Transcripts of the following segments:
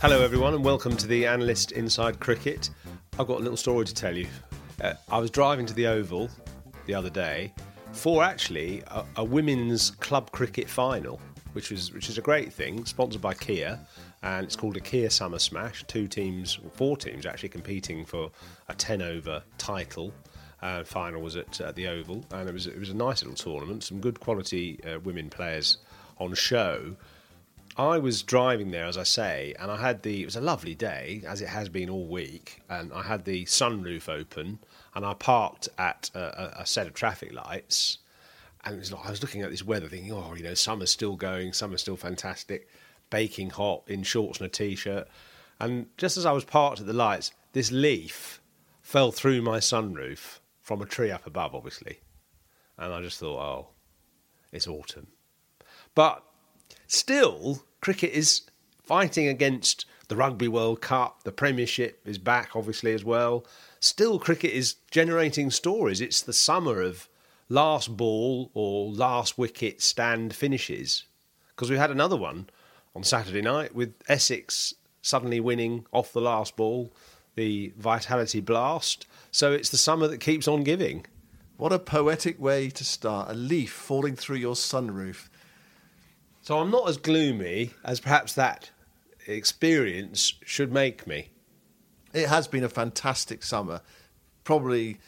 Hello, everyone, and welcome to the Analyst Inside Cricket. I've got a little story to tell you. Uh, I was driving to the Oval the other day for actually a, a women's club cricket final, which is which is a great thing, sponsored by Kia, and it's called a Kia Summer Smash. Two teams, four teams, actually competing for a ten over title. Uh, final was at uh, the Oval, and it was it was a nice little tournament. Some good quality uh, women players on show. I was driving there, as I say, and I had the. It was a lovely day, as it has been all week, and I had the sunroof open, and I parked at a, a set of traffic lights, and it was like, I was looking at this weather, thinking, oh, you know, summer's still going, summer's still fantastic, baking hot in shorts and a t-shirt, and just as I was parked at the lights, this leaf fell through my sunroof from a tree up above, obviously, and I just thought, oh, it's autumn, but Still, cricket is fighting against the Rugby World Cup. The Premiership is back, obviously, as well. Still, cricket is generating stories. It's the summer of last ball or last wicket stand finishes. Because we had another one on Saturday night with Essex suddenly winning off the last ball, the Vitality Blast. So it's the summer that keeps on giving. What a poetic way to start. A leaf falling through your sunroof. So I'm not as gloomy as perhaps that experience should make me. It has been a fantastic summer. Probably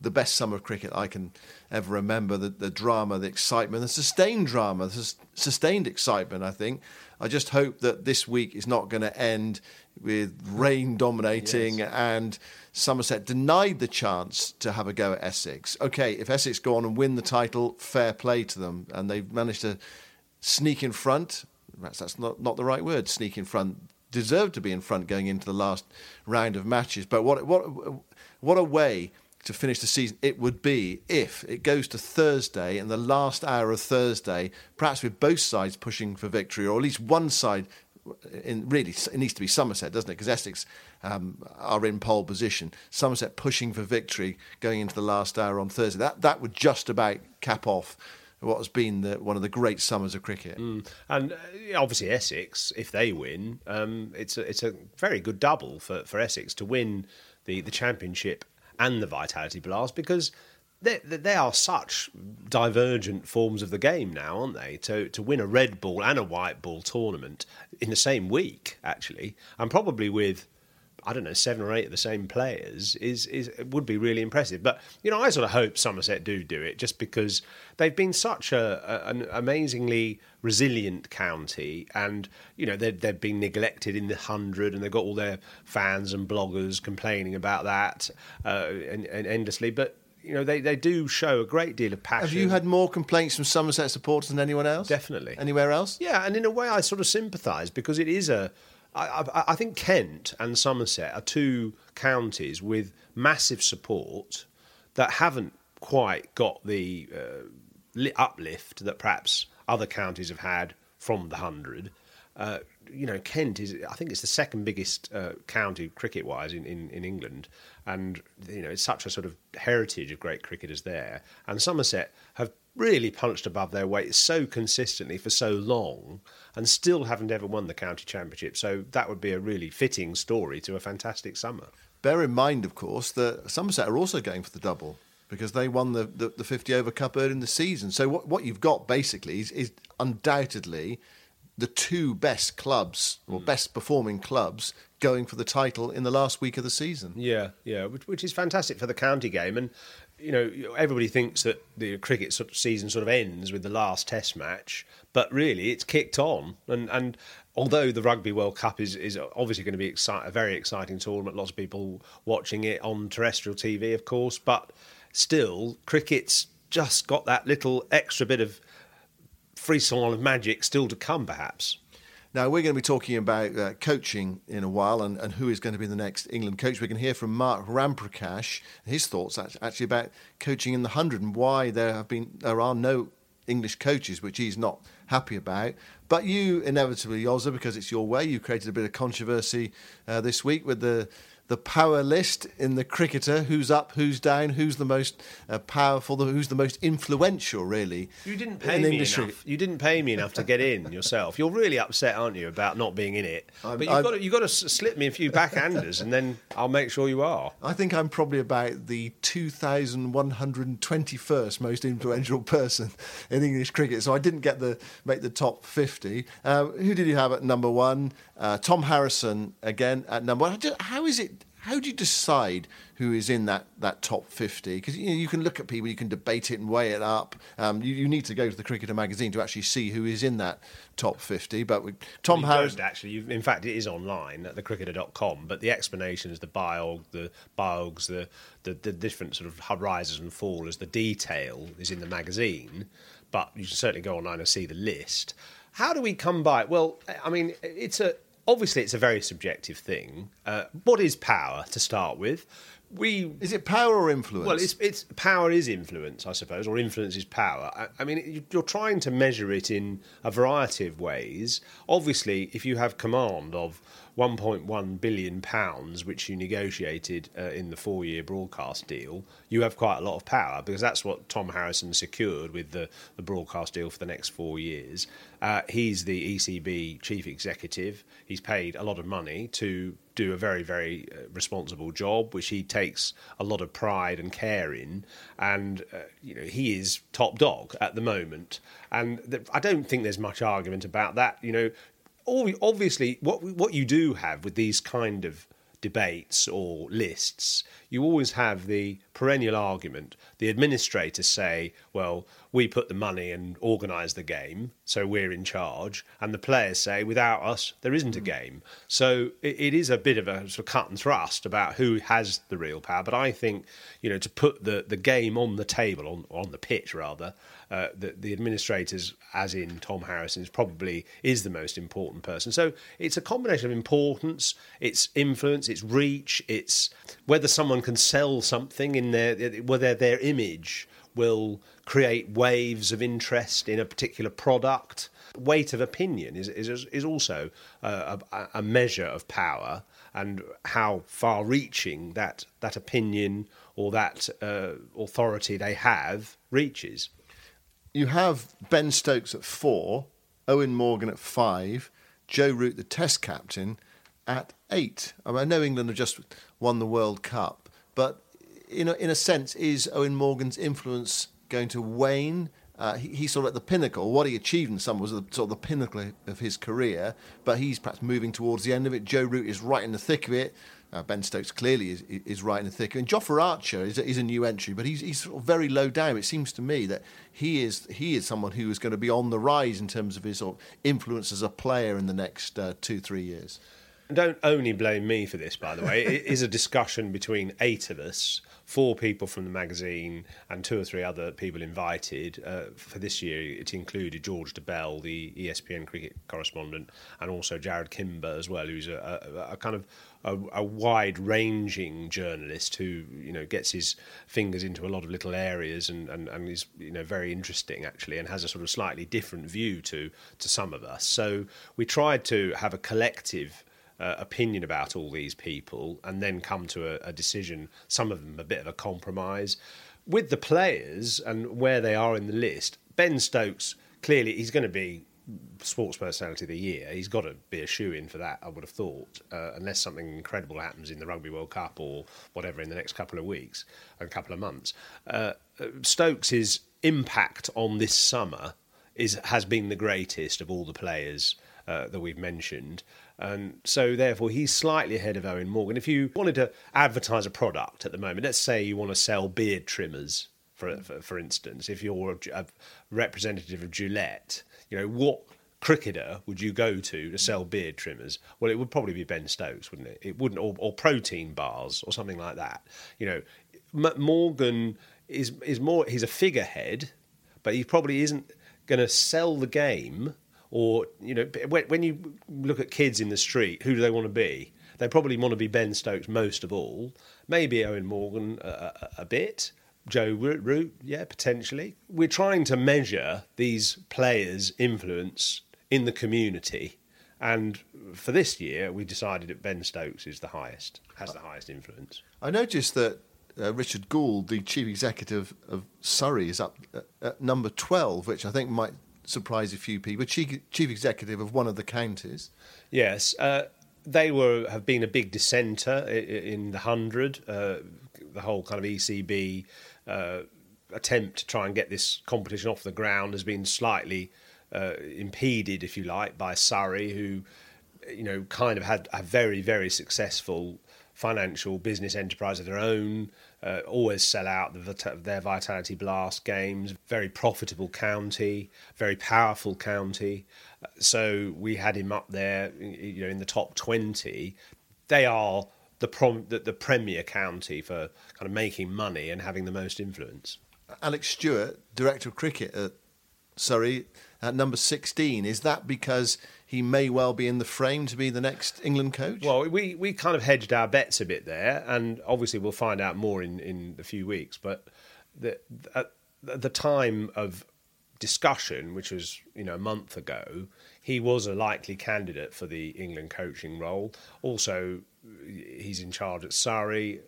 the best summer of cricket I can ever remember. The, the drama, the excitement, the sustained drama, the sustained excitement, I think. I just hope that this week is not going to end with rain dominating yes. and Somerset denied the chance to have a go at Essex. Okay, if Essex go on and win the title, fair play to them. And they've managed to sneak in front. Perhaps that's not, not the right word. Sneak in front. Deserve to be in front going into the last round of matches. But what what what a way to finish the season it would be if it goes to Thursday and the last hour of Thursday, perhaps with both sides pushing for victory, or at least one side. In really, it needs to be Somerset, doesn't it? Because Essex um, are in pole position. Somerset pushing for victory going into the last hour on Thursday. That that would just about cap off what has been the, one of the great summers of cricket. Mm. And obviously Essex, if they win, um, it's a, it's a very good double for, for Essex to win the, the championship and the Vitality Blast because they, they are such divergent forms of the game now, aren't they? To to win a red ball and a white ball tournament in the same week, actually, and probably with I don't know, seven or eight of the same players is is would be really impressive. But you know, I sort of hope Somerset do do it just because they've been such a, a an amazingly resilient county, and you know they've they've been neglected in the hundred, and they've got all their fans and bloggers complaining about that uh, and, and endlessly. But you know, they, they do show a great deal of passion. Have you had more complaints from Somerset supporters than anyone else? Definitely. Anywhere else? Yeah, and in a way, I sort of sympathise because it is a I, I, think Kent and Somerset are two counties with massive support that haven't quite got the uh, uplift that perhaps other counties have had from the hundred. Uh, you know, Kent is, I think it's the second biggest uh, county cricket wise in, in, in, England. And, you know, it's such a sort of heritage of great cricketers there. And Somerset have really punched above their weight so consistently for so long and still haven't ever won the county championship. So that would be a really fitting story to a fantastic summer. Bear in mind, of course, that Somerset are also going for the double because they won the, the, the 50 over cup early in the season. So what, what you've got basically is, is undoubtedly the two best clubs or mm. best performing clubs going for the title in the last week of the season. Yeah, yeah, which, which is fantastic for the county game. And you know, everybody thinks that the cricket sort of season sort of ends with the last Test match, but really it's kicked on. And and although the Rugby World Cup is is obviously going to be excite- a very exciting tournament, lots of people watching it on terrestrial TV, of course, but still, cricket's just got that little extra bit of frisson of magic still to come, perhaps. Now, we're going to be talking about uh, coaching in a while and, and who is going to be the next England coach. We can hear from Mark Ramprakash, his thoughts actually about coaching in the 100 and why there have been there are no English coaches, which he's not happy about. But you inevitably, Yozza, because it's your way, you created a bit of controversy uh, this week with the the power list in the cricketer who's up, who's down, who's the most uh, powerful, who's the most influential, really. You didn't pay me enough. You didn't pay me enough to get in yourself. You're really upset, aren't you, about not being in it? I'm, but you've got, to, you've got to slip me a few backhanders, and then I'll make sure you are. I think I'm probably about the 2,121st most influential person in English cricket, so I didn't get the make the top 50. Um, who did you have at number one? Uh, Tom Harrison again at number one. How is it? How do you decide who is in that, that top 50? Because you, know, you can look at people, you can debate it and weigh it up. Um, you, you, need to go to the Cricketer magazine to actually see who is in that top 50. But with Tom well, Harris. Actually, in fact, it is online at thecricketer.com, but the explanation is the biog, the biogs, the, the, the different sort of rises and falls, the detail is in the magazine. But you can certainly go online and see the list. How do we come by? Well, I mean, it's a obviously it's a very subjective thing. Uh, what is power to start with? We is it power or influence? Well, it's it's power is influence, I suppose, or influence is power. I, I mean, you're trying to measure it in a variety of ways. Obviously, if you have command of 1.1 billion pounds, which you negotiated uh, in the four-year broadcast deal, you have quite a lot of power because that's what Tom Harrison secured with the, the broadcast deal for the next four years. Uh, he's the ECB chief executive. He's paid a lot of money to do a very, very uh, responsible job, which he takes a lot of pride and care in. And uh, you know, he is top dog at the moment. And I don't think there's much argument about that. You know, obviously, what what you do have with these kind of debates or lists, you always have the perennial argument. The administrators say, well, we put the money and organise the game, so we're in charge. And the players say, without us, there isn't a mm. game. So it, it is a bit of a sort of cut and thrust about who has the real power. But I think, you know, to put the, the game on the table, on, on the pitch rather, uh, the, the administrators, as in Tom Harrison, is probably is the most important person. So it's a combination of importance, its influence, its reach, it's whether someone can sell something in their whether their image will create waves of interest in a particular product. Weight of opinion is is, is also a, a measure of power and how far-reaching that that opinion or that uh, authority they have reaches you have Ben Stokes at four, Eoin Morgan at five, Joe Root, the Test captain, at eight. I, mean, I know England have just won the World Cup, but in a, in a sense, is Eoin Morgan's influence going to wane? Uh, he, he's sort of at the pinnacle. What he achieved in some was the, sort of the pinnacle of his career, but he's perhaps moving towards the end of it. Joe Root is right in the thick of it. Uh, ben Stokes clearly is, is right in the thick. And Jofra Archer is a, is a new entry, but he's, he's sort of very low down. It seems to me that he is he is someone who is going to be on the rise in terms of his sort of influence as a player in the next uh, two three years. don't only blame me for this, by the way. it is a discussion between eight of us, four people from the magazine, and two or three other people invited. Uh, for this year, it included George Dobell, the ESPN cricket correspondent, and also Jarrod Kimber as well, who's a, a, a kind of a, a wide-ranging journalist who you know gets his fingers into a lot of little areas and, and, and is you know very interesting actually, and has a sort of slightly different view to to some of us. So we tried to have a collective uh, opinion about all these people and then come to a, a decision, some of them a bit of a compromise. With the players and where they are in the list, Ben Stokes clearly he's going to be sports personality of the year. He's got to be a shoe in for that, I would have thought, uh, unless something incredible happens in the Rugby World Cup or whatever in the next couple of weeks, and couple of months. Uh, Stokes' impact on this summer is has been the greatest of all the players uh, that we've mentioned. And so, therefore, he's slightly ahead of Eoin Morgan. If you wanted to advertise a product at the moment, let's say you want to sell beard trimmers, for, for, for instance, if you're a, a representative of Gillette, you know, what cricketer would you go to to sell beard trimmers? Well, it would probably be Ben Stokes, wouldn't it? It wouldn't, or, or protein bars or something like that. You know, M- Morgan is is more. He's a figurehead, but he probably isn't going to sell the game or you know when you look at kids in the street who do they want to be? They probably want to be ben stokes most of all. Maybe Eoin morgan a, a, a bit. Joe root yeah potentially. We're trying to measure these players influence in the community. And for this year we decided that ben stokes is the highest has the highest influence. I noticed that uh, Richard Gould, the chief executive of Surrey, is up at, at number 12, which I think might surprise a few people. Chief, chief executive of one of the counties. Yes, uh, they were have been a big dissenter in the hundred. Uh, the whole kind of ECB uh, attempt to try and get this competition off the ground has been slightly uh, impeded, if you like, by Surrey, who you know kind of had a very very successful financial business enterprise of their own uh, always sell out the, their Vitality Blast games. Very profitable county, very powerful county. So we had him up there, you know, in the top twenty. They are the prom- the, the premier county for kind of making money and having the most influence. Alex Stewart, director of cricket at Surrey, at number sixteen. Is that because he may well be in the frame to be the next England coach? Well, we, we kind of hedged our bets a bit there, and obviously we'll find out more in, in a few weeks. But the, at the time of discussion, which was you know a month ago, he was a likely candidate for the England coaching role. Also, he's in charge at Surrey,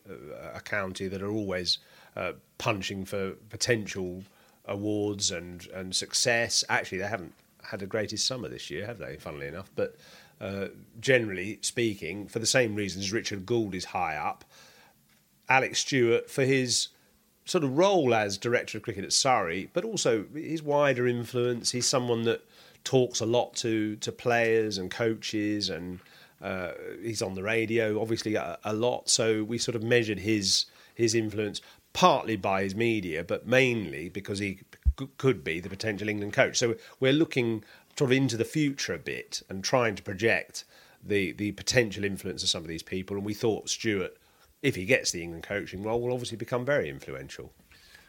a county that are always uh, punching for potential awards and and success. Actually, they haven't had a greatest summer this year, have they? Funnily enough, but uh, generally speaking, for the same reasons, Richard Gould is high up. Alex Stewart for his sort of role as director of cricket at Surrey, but also his wider influence. He's someone that talks a lot to to players and coaches, and uh, he's on the radio obviously a, a lot. So we sort of measured his his influence partly by his media, but mainly because he could be the potential England coach. So we're looking sort of into the future a bit and trying to project the the potential influence of some of these people. And we thought Stuart, if he gets the England coaching role, will obviously become very influential.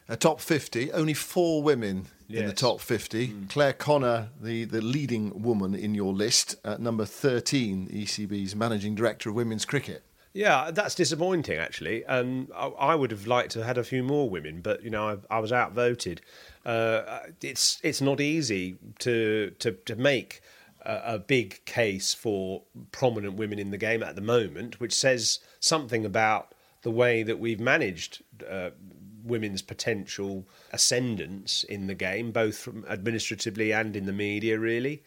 A top 50, only four women yes. in the top 50. Mm. Clare Connor, the, the leading woman in your list, at number 13, ECB's managing director of women's cricket. Yeah, that's disappointing actually. And I, I, would have liked to have had a few more women, but you know, I, I was outvoted. Uh, it's it's not easy to to to make a, a, big case for prominent women in the game at the moment, which says something about the way that we've managed. Uh, women's potential ascendance in the game, both administratively and in the media, really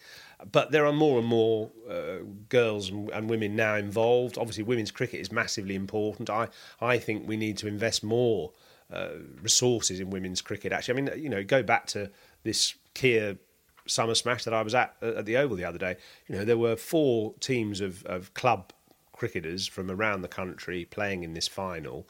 but there are more and more uh, girls and, and, women now involved. Obviously, women's cricket is massively important. I I think we need to invest more uh, resources in women's cricket. Actually, I mean, you know, go back to this Kia summer smash that I was at uh, at the Oval the other day. You know, there were four teams of, of club cricketers from around the country playing in this final.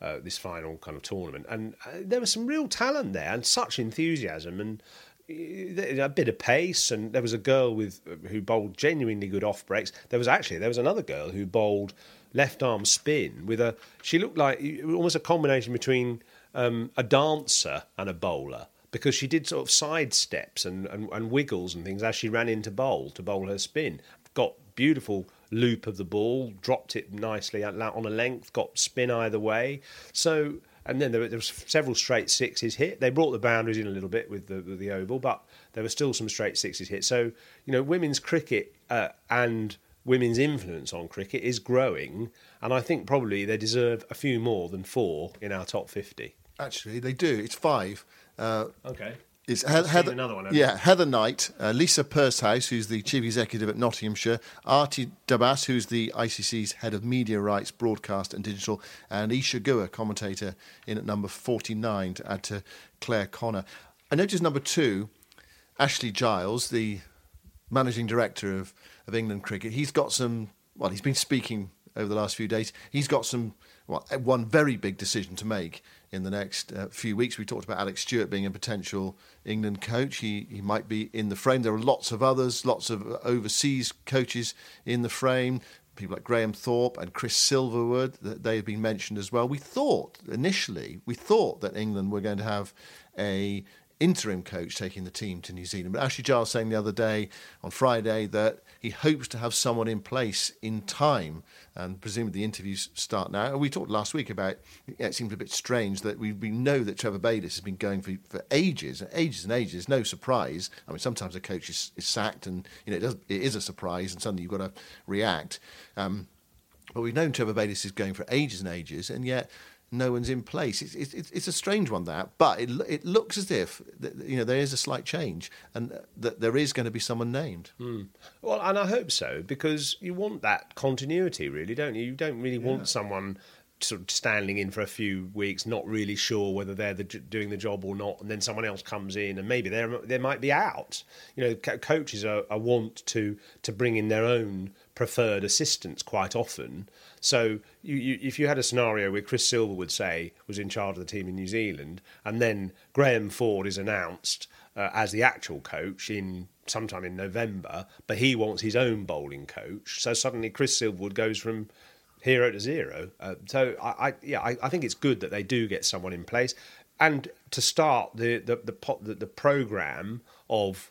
Uh, this final kind of tournament, and uh, there was some real talent there, and such enthusiasm, and a bit of pace, and there was a girl with who bowled genuinely good off breaks. There was actually there was another girl who bowled left arm spin with a. She looked like almost a combination between um, a dancer and a bowler because she did sort of side steps and, and, and wiggles and things as she ran into bowl to bowl her spin. Got beautiful loop of the ball, dropped it nicely on a length, got spin either way. So and then there, were, there was several straight sixes hit. They brought the boundaries in a little bit with the with the oval, but there were still some straight sixes hit. So you know, women's cricket uh, and women's influence on cricket is growing, and I think probably they deserve a few more than four in our top fifty. Actually, they do. It's five. Uh, okay. It's he- Heather, one, yeah, Heather Knight, uh, Lisa Pursehouse, who's the chief executive at Nottinghamshire, Arti Dabas, who's the ICC's head of media rights, broadcast and digital, and Isa Guha, commentator in at number 49 to add to Clare Connor. I noticed number two, Ashley Giles, the managing director of, of England Cricket. He's got some, well, he's been speaking over the last few days. He's got some, well, one very big decision to make in the next uh, few weeks. We talked about Alex Stewart being a potential England coach. He he might be in the frame. There are lots of others, lots of overseas coaches in the frame. People like Graham Thorpe and Chris Silverwood, they have been mentioned as well. We thought initially, we thought that England were going to have a interim coach taking the team to New Zealand. But Ashley Giles saying the other day on Friday that he hopes to have someone in place in time. And presumably the interviews start now. And we talked last week about it seems a bit strange that we, we know that Trevor Bayliss has been going for, for ages, ages and ages. No surprise. I mean, sometimes a coach is, is sacked and you know it, does, it is a surprise and suddenly you've got to react. Um, but we've known Trevor Bayliss is going for ages and ages, and yet no one's in place. It's, it's, it's a strange one that, but it, it looks as if you know there is a slight change and that there is going to be someone named. Mm. Well, and I hope so because you want that continuity, really, don't you? You don't really want yeah. someone sort of standing in for a few weeks, not really sure whether they're the, doing the job or not, and then someone else comes in, and maybe they they might be out. You know, co- coaches are, are want to to bring in their own preferred assistants quite often. So you, you, if you had a scenario where Chris Silverwood say was in charge of the team in New Zealand, and then Graham Ford is announced uh, as the actual coach in sometime in November, but he wants his own bowling coach, so suddenly Chris Silverwood goes from hero to zero. Uh, so I, I yeah, I, I, think it's good that they do get someone in place, and to start the the the, the, the program of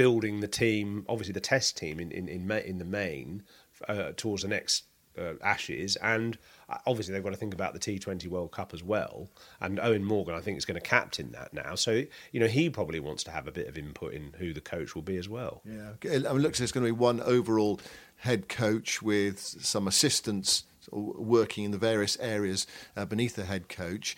building the team, obviously the test team in in in, in the main uh, towards the next uh, Ashes, and uh, obviously they've got to think about the T20 World Cup as well. And Eoin Morgan, I think, is going to captain that now. So you know he probably wants to have a bit of input in who the coach will be as well. Yeah, I mean, looks like it's going to be one overall head coach with some assistants working in the various areas uh, beneath the head coach.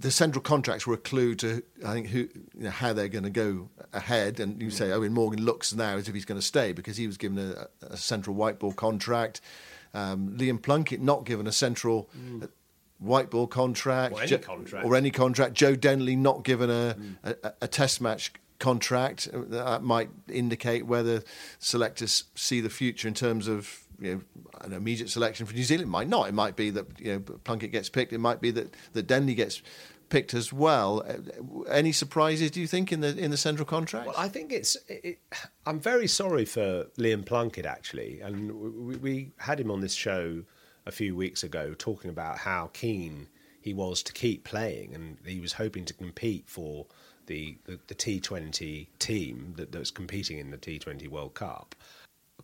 The central contracts were a clue to, I think, who, you know, how they're going to go ahead. And you say, Eoin Morgan looks now as if he's going to stay because he was given a, a central white ball contract. Um, Liam Plunkett not given a central mm. white ball contract, or any contract, or any contract. Joe Denley not given a, mm. a, a, test match contract. That might indicate whether selectors see the future in terms of you know, an immediate selection for New Zealand. Might not. It might be that you know Plunkett gets picked. It might be that that Denley gets picked as well. Uh, any surprises? Do you think in the in the central contract? Well, I think it's. It, I'm very sorry for Liam Plunkett actually, and we, we had him on this show a few weeks ago talking about how keen he was to keep playing, and he was hoping to compete for the the, the T20 team that, that's competing in the T20 World Cup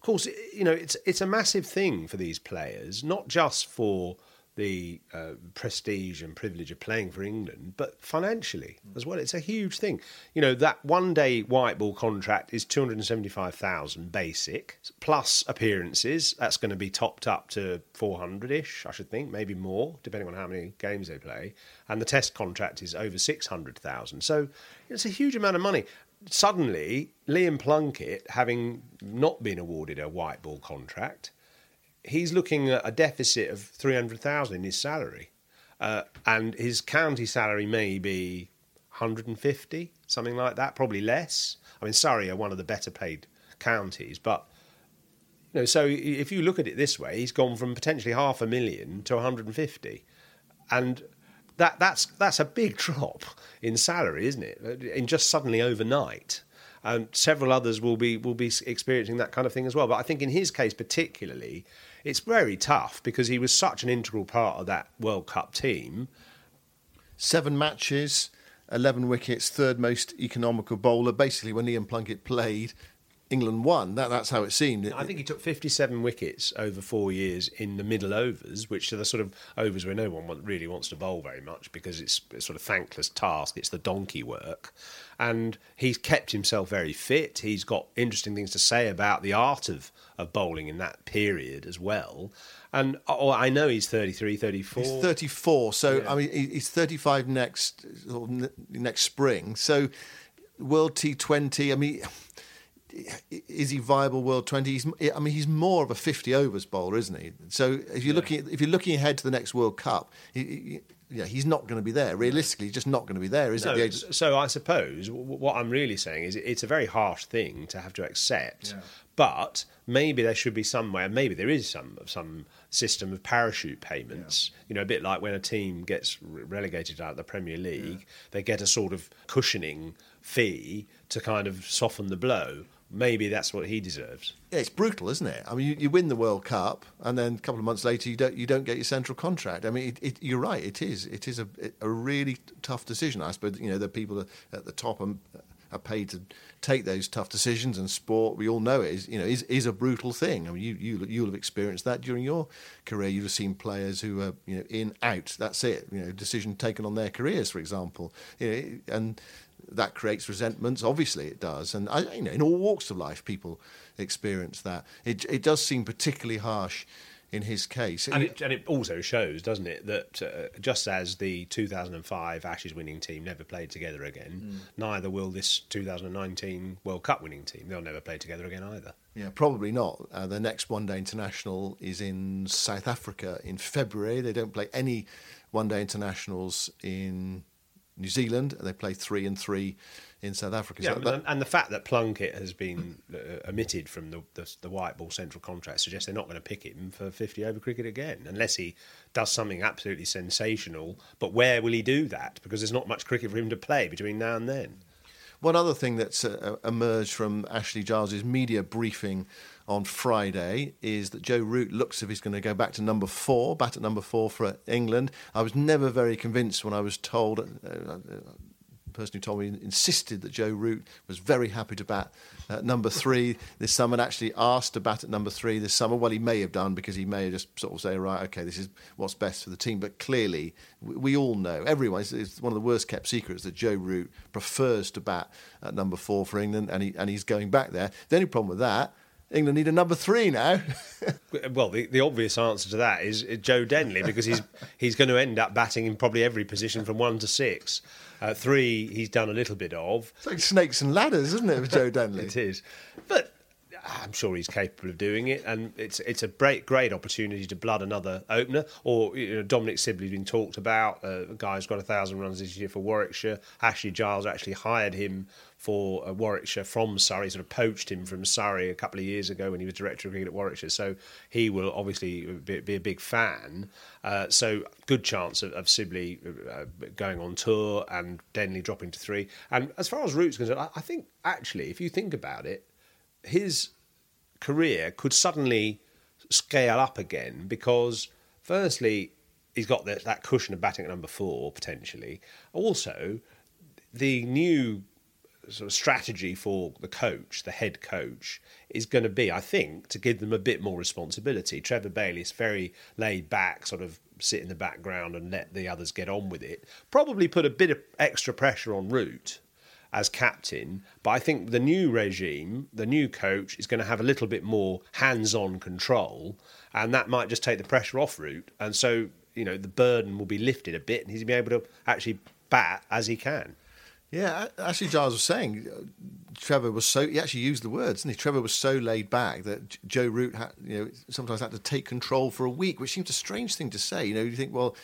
of course, you know it's it's a massive thing for these players, not just for the uh, prestige and privilege of playing for England, but financially as well. It's a huge thing. You know that one day white ball contract is two hundred and seventy five thousand basic plus appearances. That's going to be topped up to four hundred ish, I should think, maybe more, depending on how many games they play. And the test contract is over six hundred thousand. So it's a huge amount of money suddenly, Liam Plunkett, having not been awarded a white ball contract, he's looking at a deficit of 300,000 in his salary. Uh, and his county salary may be 150, something like that, probably less. I mean, Surrey are one of the better paid counties, but you know, so if you look at it this way, he's gone from potentially half a million to 150, and that that's that's a big drop in salary, isn't it? In just suddenly overnight. And several others will be will be experiencing that kind of thing as well. But I think in his case particularly, it's very tough because he was such an integral part of that World Cup team. Seven matches, 11 wickets, third most economical bowler. Basically, when Liam Plunkett played, England won. That, that's how it seemed. I think he took 57 wickets over four years in the middle overs, which are the sort of overs where no one really wants to bowl very much because it's a sort of thankless task. It's the donkey work. And he's kept himself very fit. He's got interesting things to say about the art of, of bowling in that period as well. And oh, I know he's 33, 34. He's 34. So, yeah. I mean, he's 35 next, next spring. So, World T20, I mean is he viable world 20 he's, i mean he's more of a 50 overs bowler isn't he so if you're yeah. looking at, if you're looking ahead to the next world cup he, he, yeah, he's not going to be there. Realistically, he's just not going to be there, is no, it? The so I suppose what I'm really saying is it's a very harsh thing to have to accept. Yeah. But maybe there should be some way, maybe there is some some system of parachute payments. Yeah. You know, a bit like when a team gets relegated out of the Premier League, they get a sort of cushioning fee to kind of soften the blow maybe that's what he deserves. Yeah, it's brutal, isn't it? I mean, you, you, win the World Cup, and then a couple of months later, you don't you don't get your central contract. I mean, it, it, you're right. It is it is a a really tough decision. I suppose you know the people at the top are, are paid to take those tough decisions, and sport we all know it is you know is is a brutal thing. I mean, you you you'll have experienced that during your career. You've seen players who are you know in out. That's it. You know, decision taken on their careers, for example. You know, and that creates resentments. Obviously, it does, and I, you know, in all walks of life, people experience that. It it does seem particularly harsh in his case, and it, and it also shows, doesn't it, that uh, just as the 2005 Ashes winning team never played together again, mm. neither will this 2019 World Cup winning team. They'll never play together again either. Yeah, probably not. Uh, the next one day international is in South Africa in February. They don't play any one day internationals in New Zealand, and they play three and three in South Africa. Yeah, so that, and the fact that Plunkett has been uh, omitted from the, the, the white ball central contract suggests they're not going to pick him for 50 over cricket again, unless he does something absolutely sensational. But where will he do that? Because there's not much cricket for him to play between now and then. One other thing that's uh, emerged from Ashley Giles's media briefing on Friday is that Joe Root looks if he's going to go back to number four, bat at number four for England. I was never very convinced when I was told. Uh, uh, person who told me insisted that Joe Root was very happy to bat at number three this summer and actually asked to bat at number three this summer. Well, he may have done because he may have just sort of say, right, okay, this is what's best for the team. But clearly, we all know, everyone, it's one of the worst kept secrets that Joe Root prefers to bat at number four for England and, he, and he's going back there. The only problem with that England need a number three now. well, the, the obvious answer to that is Joe Denley because he's he's going to end up batting in probably every position from one to six. Uh, three, he's done a little bit of. It's like snakes and ladders, isn't it, with Joe Denley? it is, but I'm sure he's capable of doing it, and it's it's a great great opportunity to blood another opener. Or you know, Dominic Sibley's been talked about. Uh, a guy who's got a thousand runs this year for Warwickshire. Ashley Giles actually hired him for uh, Warwickshire from Surrey, sort of poached him from Surrey a couple of years ago when he was director of cricket at Warwickshire. So he will obviously be, be a big fan. Uh, so good chance of, of Sibley uh, going on tour and Denley dropping to three. And as far as Root's concerned, I, I think actually, if you think about it, his career could suddenly scale up again because, firstly, he's got the, that cushion of batting at number four potentially. Also, the new sort of strategy for the coach, the head coach, is going to be, I think, to give them a bit more responsibility. Trevor Bayliss is very laid back, sort of sit in the background and let the others get on with it. Probably put a bit of extra pressure on Root as captain, but I think the new regime, the new coach, is going to have a little bit more hands-on control, and that might just take the pressure off Root, and so you know the burden will be lifted a bit, and he's be able to actually bat as he can. Yeah, actually, Giles was saying uh, Trevor was so. He actually used the words, he? Trevor was so laid back that Joe Root had, you know, sometimes had to take control for a week, which seems a strange thing to say. You know, you think, well,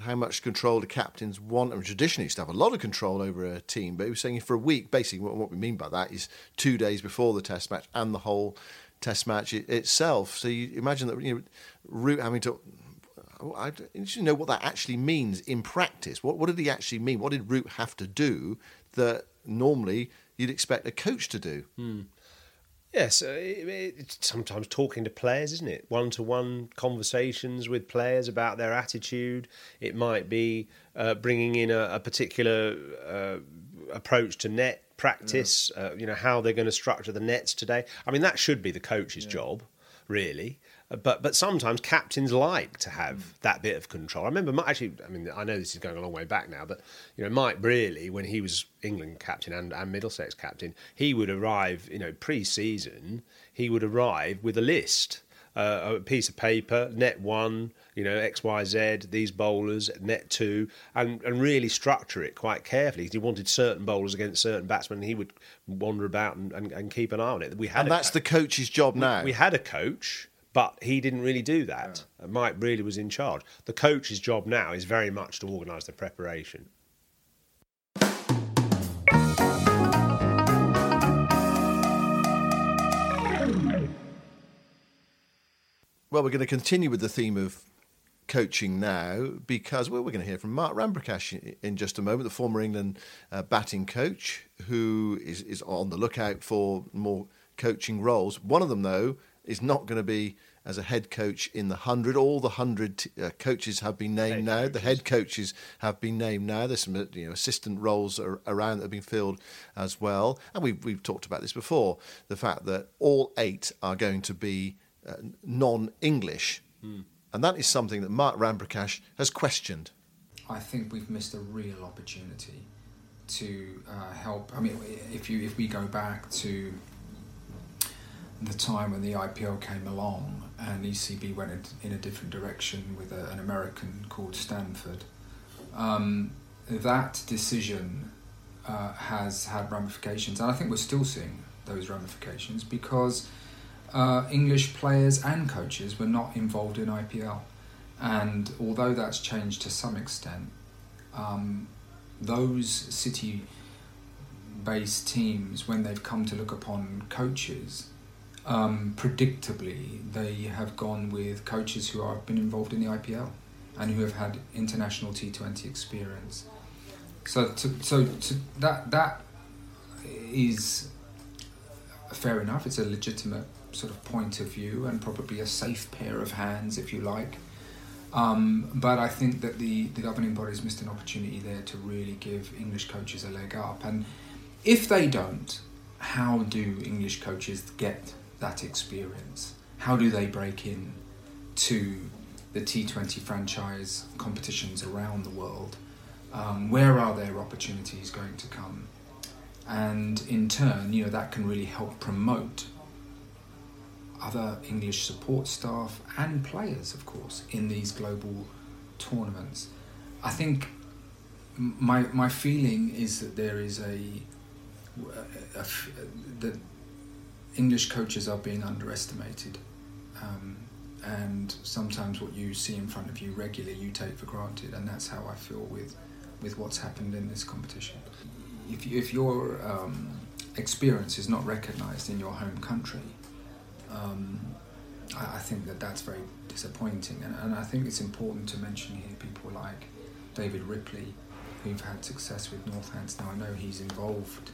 how much control the captains want? I mean, traditionally, used to have a lot of control over a team, but he was saying for a week. Basically, what, we mean by that is two days before the Test match and the whole Test match itself. So you imagine that you know, Root having to I to know what that actually means in practice. What what did he actually mean? What did Root have to do that normally you'd expect a coach to do? Hmm. Yes, uh, it's sometimes talking to players, isn't it? One to one conversations with players about their attitude. It might be uh, bringing in a, a particular uh, approach to net practice, uh, you know, how they're going to structure the nets today. I mean, that should be the coach's job, really. But but sometimes captains like to have that bit of control. I remember Mi- actually. I mean, I know this is going a long way back now, but you know, Mike Brearley, when he was England captain and, and Middlesex captain, he would arrive. You know, pre-season, he would arrive with a list, uh, a piece of paper, net one, you know, X, Y, Z, these bowlers, net two, and, and really structure it quite carefully. He wanted certain bowlers against certain batsmen, and he would wander about and, and, and keep an eye on it. We had And that's the coach's job now. we had a coach, but he didn't really do that. Uh, Mike really was in charge. The coach's job now is very much to organise the preparation. Well, we're going to continue with the theme of coaching now because well, we're going to hear from Mark Ramprakash in- in just a moment, the former England uh, batting coach who is, is on the lookout for more coaching roles. One of them, though, is not going to be as a head coach in the 100. All the 100 t- uh, coaches have been named now. The head coaches have been named now. There's some uh, you know, assistant roles ar- around that have been filled as well. And we've, we've talked about this before the fact that all eight are going to be uh, non English. And that is something that Mark Ramprakash has questioned. I think we've missed a real opportunity to uh, help. I mean, if you if we go back to the time when the IPL came along and ECB went in- a different direction with a, an American called Stanford, um, that decision uh, has had ramifications, and I think we're still seeing those ramifications because uh, English players and coaches were not involved in IPL. And although that's changed to some extent, um, those city based teams, when they've come to look upon coaches, um, predictably they have gone with coaches who have been involved in the IPL and who have had international T20 experience. So, to, so to, that that is fair enough. It's a legitimate sort of point of view and probably a safe pair of hands, if you like. Um, but I think that the, the governing bodies missed an opportunity there to really give English coaches a leg up. And if they don't, how do English coaches get that experience? How do they break in to the T20 franchise competitions around the world? Um, where are their opportunities going to come? And in turn, you know, that can really help promote other English support staff and players, of course, in these global tournaments. I think my my feeling is that there is a that English coaches are being underestimated, um, and sometimes what you see in front of you regularly you take for granted, and that's how I feel with with what's happened in this competition. If if your um, experience is not recognised in your home country, um, I, I think that that's very disappointing. And, and I think it's important to mention here people like David Ripley, who've had success with Northants. Now, I know he's involved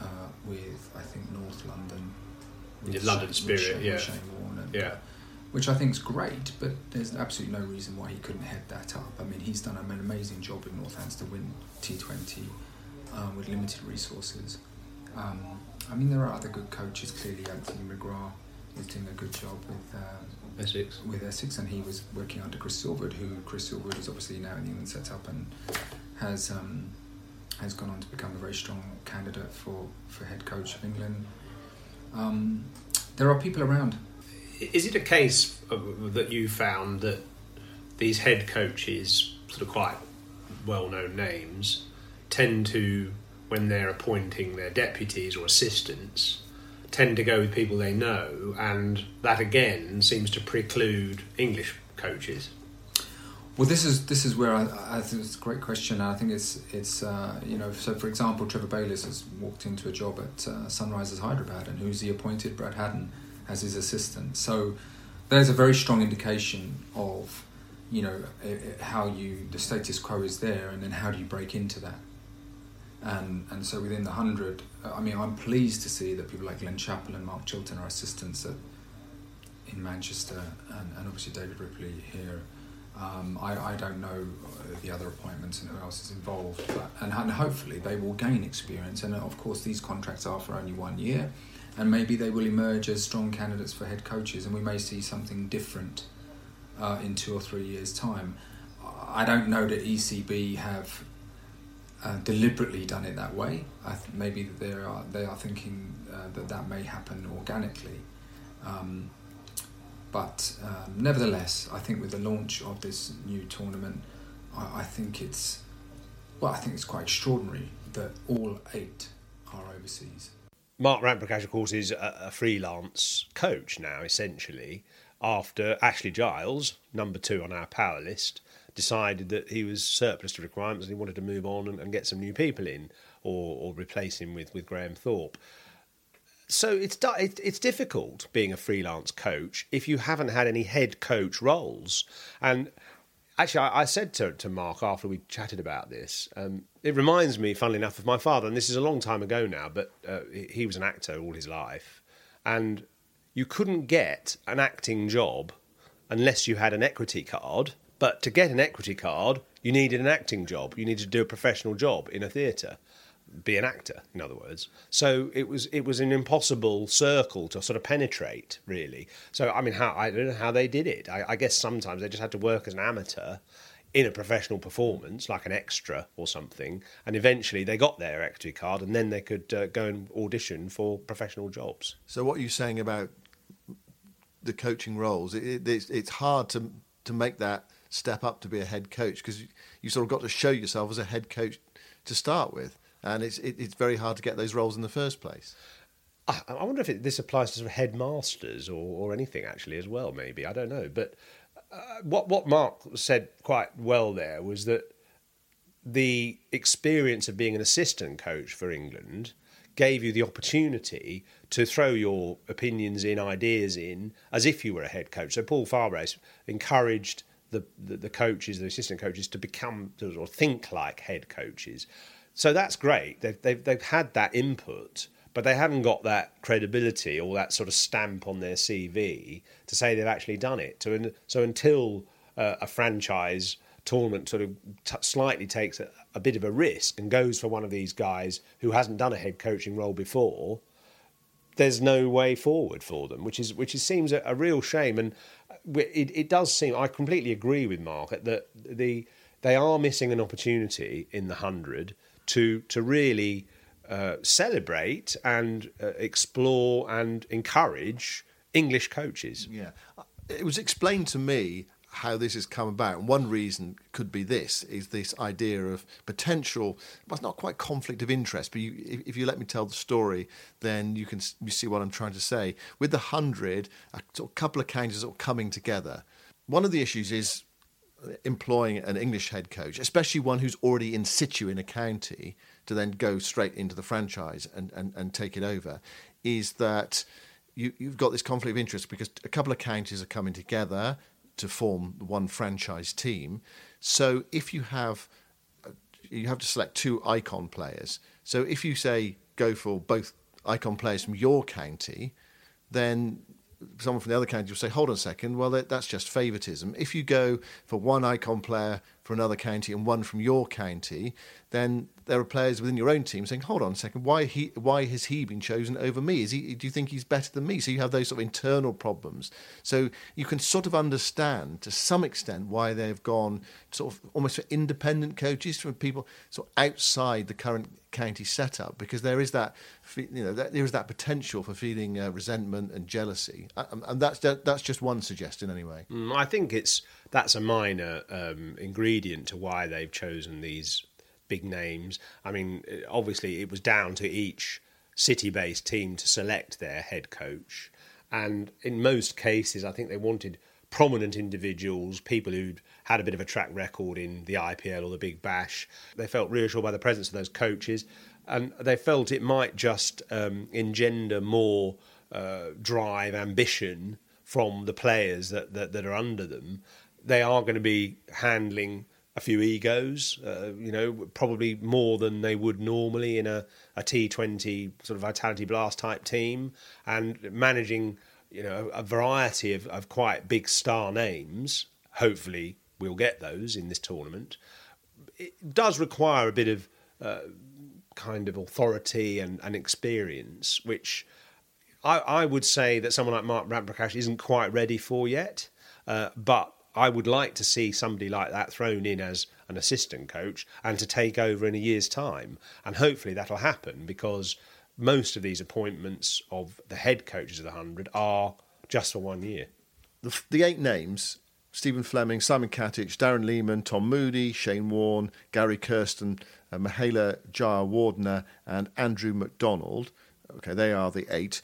uh, with, I think, North London. with London with Spirit, Shane- yeah. Shane Warne Yeah. Which I think is great, but there's absolutely no reason why he couldn't head that up. I mean, he's done an amazing job with Northants to win T20 um, with limited resources. Um, I mean, there are other good coaches. Clearly, Anthony McGrath is doing a good job with um, Essex. with Essex, and he was working under Chris Silverwood, who Chris Silverwood is obviously now in the England setup and has um, has gone on to become a very strong candidate for, for head coach of England. Um, there are people around. Is it a case that you found that these head coaches, sort of quite well-known names, tend to, when they're appointing their deputies or assistants, tend to go with people they know, and that again seems to preclude English coaches. Well, this is this is where I, I think it's a great question. and I think it's it's uh, you know so for example, Trevor Bayliss has walked into a job at uh, Sunrisers Hyderabad, and who's he appointed? Brad Haddin as his assistant. So there's a very strong indication of you know how you the status quo is there, and then how do you break into that? And and so within the hundred, I mean, I'm pleased to see that people like Glen Chapple and Mark Chilton are assistants at, in Manchester, and, and obviously David Ripley here. Um, I, I don't know the other appointments and who else is involved, but, and, and hopefully they will gain experience. And of course, these contracts are for only one year, and maybe they will emerge as strong candidates for head coaches, and we may see something different uh, in two or three years' time. I don't know that ECB have uh, deliberately done it that way. Th- maybe they are they are thinking uh, that that may happen organically. Um, but um, nevertheless, I think with the launch of this new tournament, I, I, think it's well, I think it's quite extraordinary that all eight are overseas. Mark Ramprakash, of course, is a, a freelance coach now, essentially after Ashley Giles, number two on our power list, decided that he was surplus to requirements and he wanted to move on and, and get some new people in or, or replace him with, with Graham Thorpe. So it's it's difficult being a freelance coach if you haven't had any head coach roles. And actually, I, I said to, to Mark after we chatted about this, um, it reminds me, funnily enough, of my father. And this is a long time ago now, but uh, he was an actor all his life, and you couldn't get an acting job unless you had an equity card. But to get an equity card, you needed an acting job. You needed to do a professional job in a theatre, be an actor, in other words. So it was it was an impossible circle to sort of penetrate, really. So I mean, how I don't know how they did it. I, I guess sometimes they just had to work as an amateur in a professional performance, like an extra or something, and eventually they got their equity card, and then they could uh, go and audition for professional jobs. So, what are you saying about the coaching roles? It, it, it's, it's, hard to to make that step up to be a head coach because you, you, sort of got to show yourself as a head coach to start with, and it's it, it's very hard to get those roles in the first place. I, I wonder if it, this applies to sort of headmasters or, or anything actually as well. Maybe I don't know, but uh, what what Mark said quite well there was that the experience of being an assistant coach for England gave you the opportunity to throw your opinions in, ideas in, as if you were a head coach. So Paul Farbrace encouraged the, the, the coaches, the assistant coaches, to become or think like head coaches. So that's great. They've, they've, they've had that input but they haven't got that credibility or that sort of stamp on their CV to say they've actually done it. So, so until uh, a franchise tournament sort of t- slightly takes a, a, bit of a risk and goes for one of these guys who hasn't done a head coaching role before, there's no way forward for them, which is which is, seems a, a real shame. And it, it does seem I completely agree with Mark that the they are missing an opportunity in the hundred to to really uh, celebrate and uh, explore and encourage English coaches. Yeah. It was explained to me how this has come about. One reason could be this: is this idea of potential, well, it's not quite conflict of interest, but you, if, you let me tell the story, then you can you see what I'm trying to say. With the hundred, a sort of couple of counties are coming together. One of the issues is employing an English head coach, especially one who's already in situ in a county, to then go straight into the franchise and, and, and take it over is that you, you've got this conflict of interest because a couple of counties are coming together to form one franchise team. So if you have uh, you have to select two icon players. So if you say go for both icon players from your county, then someone from the other county will say, hold on a second, well, that, that's just favouritism. If you go for one icon player for another county and one from your county, then there are players within your own team saying, "Hold on a second, why he why has he been chosen over me? Is he? Do you think he's better than me?" So you have those sort of internal problems. So you can sort of understand to some extent why they've gone sort of almost for independent coaches from people sort of outside the current county setup because there is that you know there is that potential for feeling uh, resentment and jealousy, and that's that's just one suggestion anyway. Mm, I think it's that's a minor um, ingredient to why they've chosen these big names. I mean, obviously, it was down to each city based team to select their head coach. And in most cases, I think they wanted prominent individuals, people who'd had a bit of a track record in the IPL or the Big Bash. They felt reassured by the presence of those coaches, and they felt it might just um, engender more uh, drive, ambition from the players that, that, that are under them they are going to be handling a few egos, uh, you know, probably more than they would normally in a a T20 sort of Vitality Blast type team, and managing, you know, a variety of, of quite big star names. Hopefully, we'll get those in this tournament. It does require a bit of uh, kind of authority and, and experience, which I, I, would say that someone like Mark Ramprakash isn't quite ready for yet. Uh, but I would like to see somebody like that thrown in as an assistant coach and to take over in a year's time. And hopefully that'll happen because most of these appointments of the head coaches of the 100 are just for one year. The, the eight names Stephen Fleming, Simon Katich, Darren Lehmann, Tom Moody, Shane Warne, Gary Kirsten, uh, Mahela Jayawardene, and Andrew McDonald. Okay, they are the eight.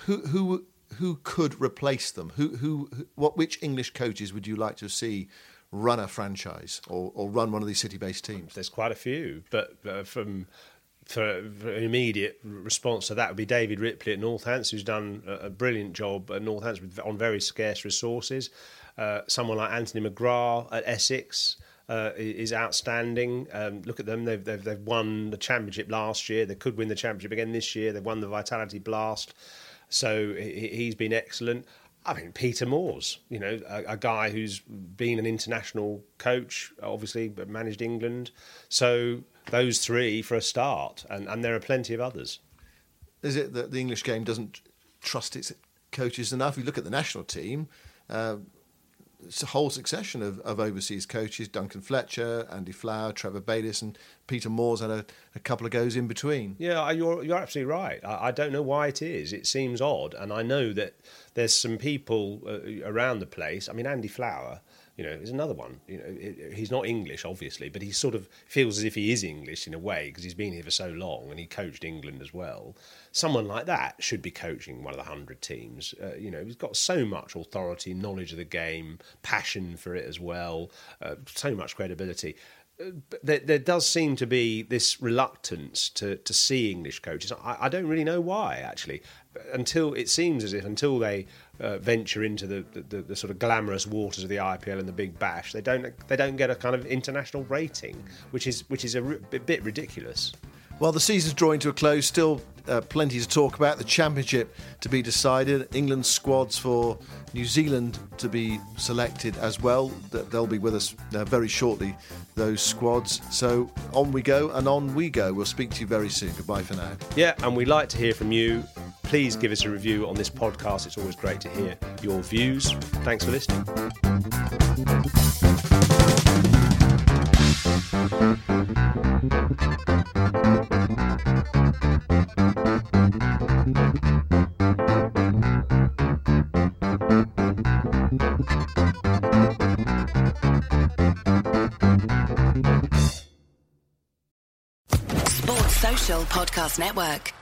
Who who who could replace them? Who, who, what, which English coaches would you like to see run a franchise or, or run one of these city-based teams? There's quite a few, but uh, from for, an immediate response to that would be David Ripley at Northants, who's done a, a brilliant job at Northants on very scarce resources. Uh, someone like Anthony McGrath at Essex. Uh, is outstanding. Um, look at them; they've, they've, they've won the championship last year. They could win the championship again this year. They've won the Vitality Blast. So he's been excellent. I mean, Peter Moores, you know, a, a, guy who's been an international coach, obviously, but managed England. So those three for a start, and, and there are plenty of others. Is it that the English game doesn't trust its coaches enough? You look at the national team, uh, whole succession of, of overseas coaches Duncan Fletcher, Andy Flower, Trevor Bayliss, and Peter Moores had a, a couple of goes in between. Yeah, you're, you're absolutely right. I, I, don't know why it is. It seems odd. And I know that there's some people uh, around the place. I mean, Andy Flower you know, is another one. You know, he's not English, obviously, but he sort of feels as if he is English in a way because he's been here for so long and he coached England as well. Someone like that should be coaching one of the hundred teams. Uh, you know, he's got so much authority, knowledge of the game, passion for it as well, uh, so much credibility. Uh, there, there, does seem to be this reluctance to, to see English coaches. I, I, don't really know why, actually. Until it seems as if until they uh, venture into the, the, the, sort of glamorous waters of the IPL and the Big Bash, they don't they don't get a kind of international rating, which is which is a, a bit ridiculous. Well, the season's drawing to a close. Still uh, plenty to talk about. The championship to be decided. England squads for New Zealand to be selected as well. They'll be with us uh, very shortly. Those squads. So on we go and on we go. We'll speak to you very soon. Goodbye for now. Yeah, and we'd like to hear from you. Please give us a review on this podcast. It's always great to hear your views. Thanks for listening. Podcast Network.